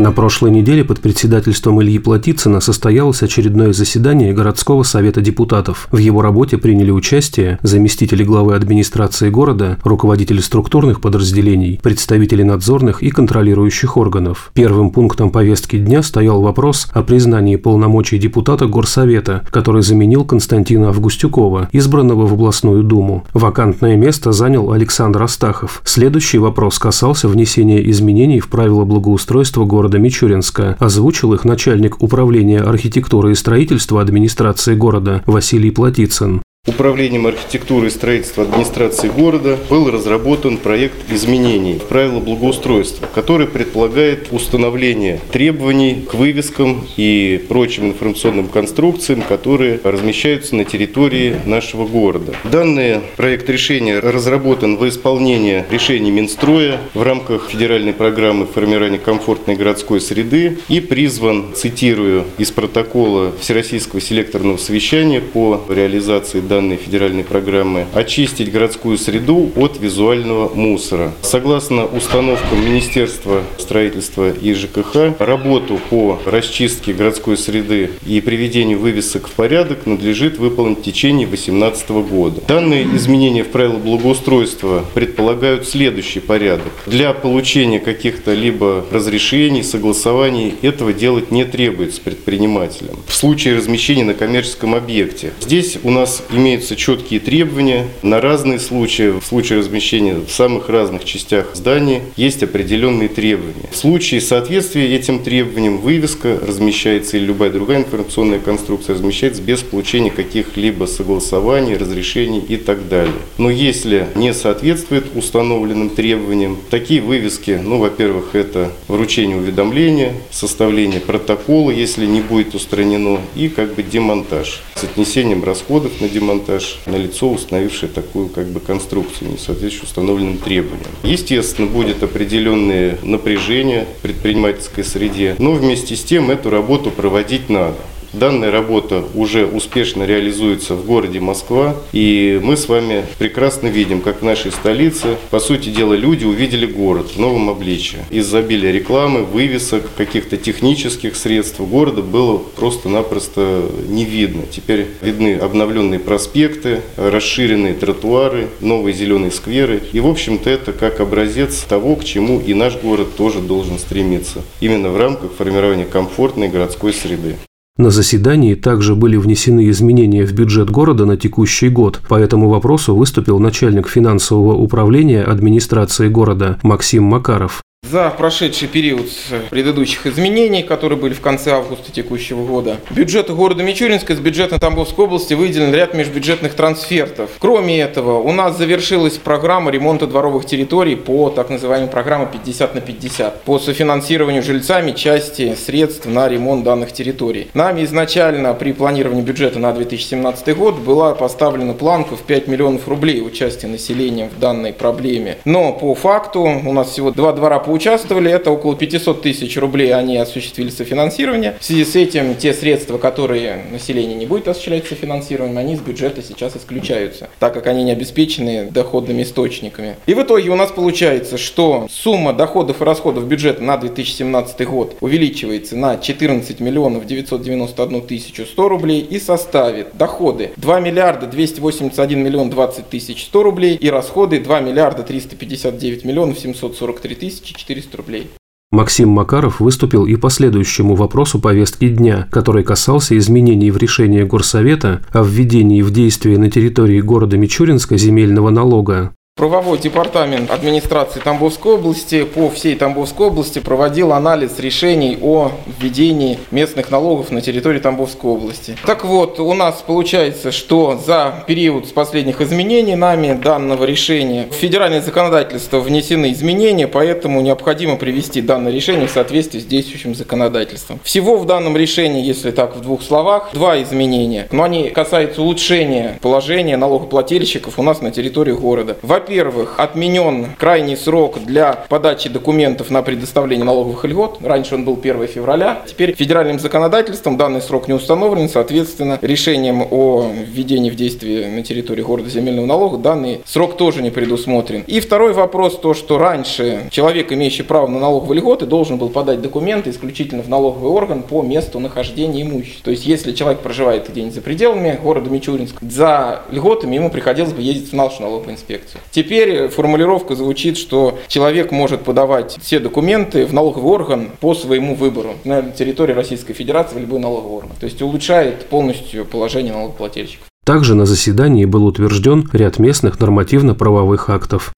На прошлой неделе под председательством Ильи Платицына состоялось очередное заседание городского совета депутатов. В его работе приняли участие заместители главы администрации города, руководители структурных подразделений, представители надзорных и контролирующих органов. Первым пунктом повестки дня стоял вопрос о признании полномочий депутата горсовета, который заменил Константина Августюкова, избранного в областную думу. Вакантное место занял Александр Астахов. Следующий вопрос касался внесения изменений в правила благоустройства города города Мичуринска. Озвучил их начальник управления архитектуры и строительства администрации города Василий Платицын. Управлением архитектуры и строительства администрации города был разработан проект изменений в правила благоустройства, который предполагает установление требований к вывескам и прочим информационным конструкциям, которые размещаются на территории нашего города. Данный проект решения разработан во исполнение решений Минстроя в рамках федеральной программы формирования комфортной городской среды и призван, цитирую из протокола Всероссийского селекторного совещания по реализации данной федеральной программы, очистить городскую среду от визуального мусора. Согласно установкам Министерства строительства и ЖКХ, работу по расчистке городской среды и приведению вывесок в порядок надлежит выполнить в течение 2018 года. Данные изменения в правила благоустройства предполагают следующий порядок. Для получения каких-то либо разрешений, согласований этого делать не требуется предпринимателям. В случае размещения на коммерческом объекте. Здесь у нас имеются четкие требования на разные случаи. В случае размещения в самых разных частях здания есть определенные требования. В случае соответствия этим требованиям вывеска размещается или любая другая информационная конструкция размещается без получения каких-либо согласований, разрешений и так далее. Но если не соответствует установленным требованиям, такие вывески, ну, во-первых, это вручение уведомления, составление протокола, если не будет устранено, и как бы демонтаж с отнесением расходов на демонтаж монтаж на лицо, установившее такую как бы конструкцию, не соответствующую установленным требованиям. Естественно, будет определенное напряжение в предпринимательской среде, но вместе с тем эту работу проводить надо. Данная работа уже успешно реализуется в городе Москва, и мы с вами прекрасно видим, как в нашей столице, по сути дела, люди увидели город в новом обличии. Из-за обилия рекламы, вывесок, каких-то технических средств города было просто-напросто не видно. Теперь видны обновленные проспекты, расширенные тротуары, новые зеленые скверы. И, в общем-то, это как образец того, к чему и наш город тоже должен стремиться. Именно в рамках формирования комфортной городской среды. На заседании также были внесены изменения в бюджет города на текущий год. По этому вопросу выступил начальник финансового управления администрации города Максим Макаров. За прошедший период предыдущих изменений, которые были в конце августа текущего года, бюджету города Мичуринска из бюджета Тамбовской области выделен ряд межбюджетных трансфертов. Кроме этого, у нас завершилась программа ремонта дворовых территорий по так называемой программе 50 на 50 по софинансированию жильцами части средств на ремонт данных территорий. Нами изначально при планировании бюджета на 2017 год была поставлена планка в 5 миллионов рублей участия населения в данной проблеме. Но по факту у нас всего два двора по поучаствовали, это около 500 тысяч рублей они осуществили софинансирование. В связи с этим те средства, которые население не будет осуществлять софинансированием, они из бюджета сейчас исключаются, так как они не обеспечены доходными источниками. И в итоге у нас получается, что сумма доходов и расходов бюджета на 2017 год увеличивается на 14 миллионов 991 тысячу 100 рублей и составит доходы 2 миллиарда 281 миллион 20 тысяч 100 рублей и расходы 2 миллиарда 359 миллионов 743 тысячи 400 рублей. Максим Макаров выступил и по следующему вопросу повестки дня, который касался изменений в решении Горсовета о введении в действие на территории города Мичуринска земельного налога. Правовой департамент администрации Тамбовской области по всей Тамбовской области проводил анализ решений о введении местных налогов на территории Тамбовской области. Так вот, у нас получается, что за период с последних изменений нами данного решения в федеральное законодательство внесены изменения, поэтому необходимо привести данное решение в соответствии с действующим законодательством. Всего в данном решении, если так в двух словах, два изменения, но они касаются улучшения положения налогоплательщиков у нас на территории города. Во Во-первых, отменен крайний срок для подачи документов на предоставление налоговых льгот. Раньше он был 1 февраля. Теперь федеральным законодательством данный срок не установлен. Соответственно, решением о введении в действие на территории города земельного налога данный срок тоже не предусмотрен. И второй вопрос, то, что раньше человек, имеющий право на налоговые льготы, должен был подать документы исключительно в налоговый орган по месту нахождения имущества. То есть, если человек проживает где-нибудь за пределами города Мичуринск, за льготами ему приходилось бы ездить в нашу налоговую инспекцию. Теперь формулировка звучит, что человек может подавать все документы в налоговый орган по своему выбору на территории Российской Федерации в любой налоговый орган. То есть улучшает полностью положение налогоплательщиков. Также на заседании был утвержден ряд местных нормативно-правовых актов.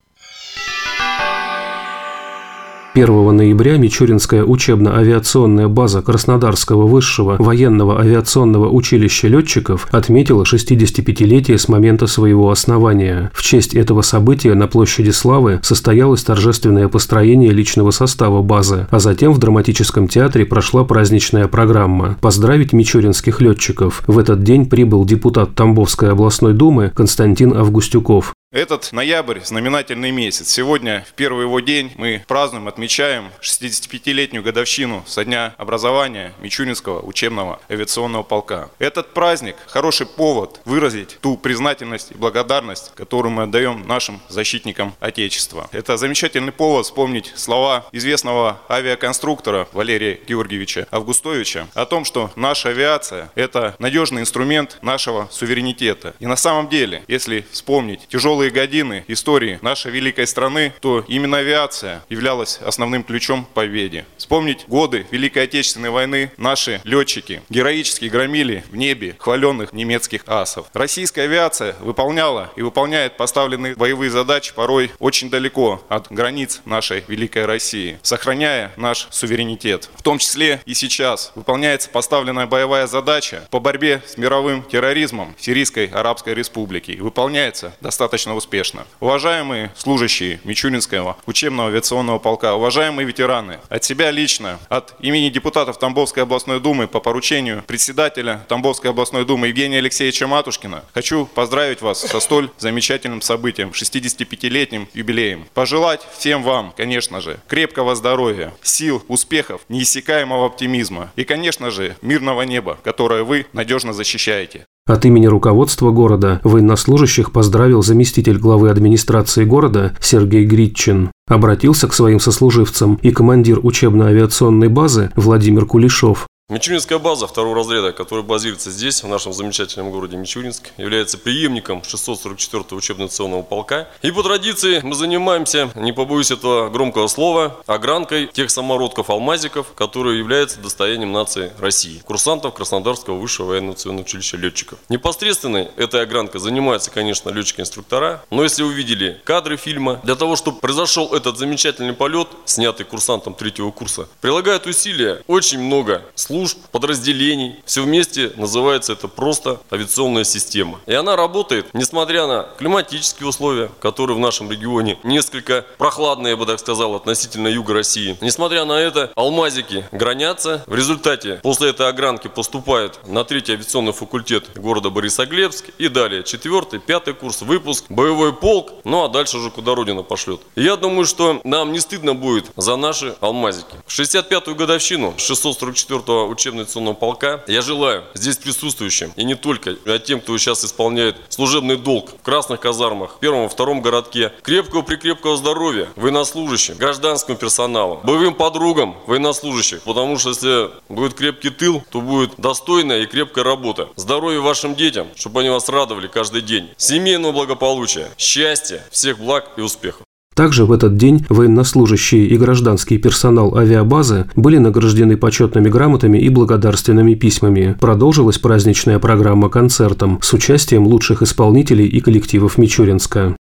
1 ноября Мичуринская учебно-авиационная база Краснодарского высшего военного авиационного училища летчиков отметила 65-летие с момента своего основания. В честь этого события на площади Славы состоялось торжественное построение личного состава базы, а затем в драматическом театре прошла праздничная программа. Поздравить мичуринских летчиков в этот день прибыл депутат Тамбовской областной думы Константин Августюков. Этот ноябрь – знаменательный месяц. Сегодня, в первый его день, мы празднуем, отмечаем 65-летнюю годовщину со дня образования Мичуринского учебного авиационного полка. Этот праздник – хороший повод выразить ту признательность и благодарность, которую мы отдаем нашим защитникам Отечества. Это замечательный повод вспомнить слова известного авиаконструктора Валерия Георгиевича Августовича о том, что наша авиация – это надежный инструмент нашего суверенитета. И на самом деле, если вспомнить тяжелые тяжелые годины истории нашей великой страны, то именно авиация являлась основным ключом победе. Вспомнить годы Великой Отечественной войны наши летчики героически громили в небе хваленных немецких асов. Российская авиация выполняла и выполняет поставленные боевые задачи порой очень далеко от границ нашей великой России, сохраняя наш суверенитет. В том числе и сейчас выполняется поставленная боевая задача по борьбе с мировым терроризмом Сирийской Арабской Республике. И выполняется достаточно достаточно успешно. Уважаемые служащие Мичуринского учебного авиационного полка, уважаемые ветераны, от себя лично, от имени депутатов Тамбовской областной думы по поручению председателя Тамбовской областной думы Евгения Алексеевича Матушкина, хочу поздравить вас со столь замечательным событием, 65-летним юбилеем. Пожелать всем вам, конечно же, крепкого здоровья, сил, успехов, неиссякаемого оптимизма и, конечно же, мирного неба, которое вы надежно защищаете. От имени руководства города военнослужащих поздравил заместитель главы администрации города Сергей Гритчин. Обратился к своим сослуживцам и командир учебно-авиационной базы Владимир Кулешов. Мичуринская база второго разряда, которая базируется здесь, в нашем замечательном городе Мичуринск, является преемником 644-го учебно-авиационного полка. И по традиции мы занимаемся, не побоюсь этого громкого слова, огранкой тех самородков-алмазиков, которые являются достоянием нации России, курсантов Краснодарского высшего военно-авиационного училища летчиков. Непосредственно этой огранкой занимаются, конечно, летчики-инструктора, но если вы видели кадры фильма, для того, чтобы произошел этот замечательный полет, снятый курсантом третьего курса, прилагают усилия очень много служб, служб, подразделений. Все вместе называется это просто авиационная система. И она работает, несмотря на климатические условия, которые в нашем регионе несколько прохладные, я бы так сказал, относительно юга России. Несмотря на это, алмазики гранятся. В результате после этой огранки поступают на третий авиационный факультет города Борисоглебск и далее четвертый, пятый курс, выпуск, боевой полк, ну а дальше уже куда Родина пошлет. И я думаю, что нам не стыдно будет за наши алмазики. В 65-ю годовщину 644 учебно-авиационного полка. Я желаю здесь присутствующим, и не только, а тем, кто сейчас исполняет служебный долг в красных казармах, в первом, втором городке, крепкого-прикрепкого здоровья военнослужащим, гражданскому персоналу, боевым подругам военнослужащих, потому что если будет крепкий тыл, то будет достойная и крепкая работа. Здоровья вашим детям, чтобы они вас радовали каждый день. Семейного благополучия, счастья, всех благ и успехов. Также в этот день военнослужащие и гражданский персонал авиабазы были награждены почетными грамотами и благодарственными письмами. Продолжилась праздничная программа концертом с участием лучших исполнителей и коллективов Мичуринска.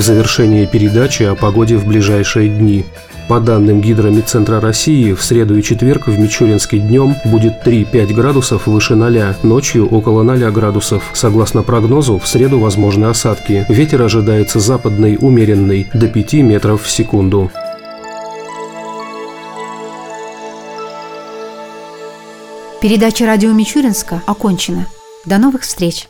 В завершении передачи о погоде в ближайшие дни. По данным Гидромедцентра России, в среду и четверг в Мичуринске днем будет 3-5 градусов выше 0, ночью около 0 градусов. Согласно прогнозу, в среду возможны осадки. Ветер ожидается западный, умеренный, до 5 метров в секунду. Передача радио Мичуринска окончена. До новых встреч!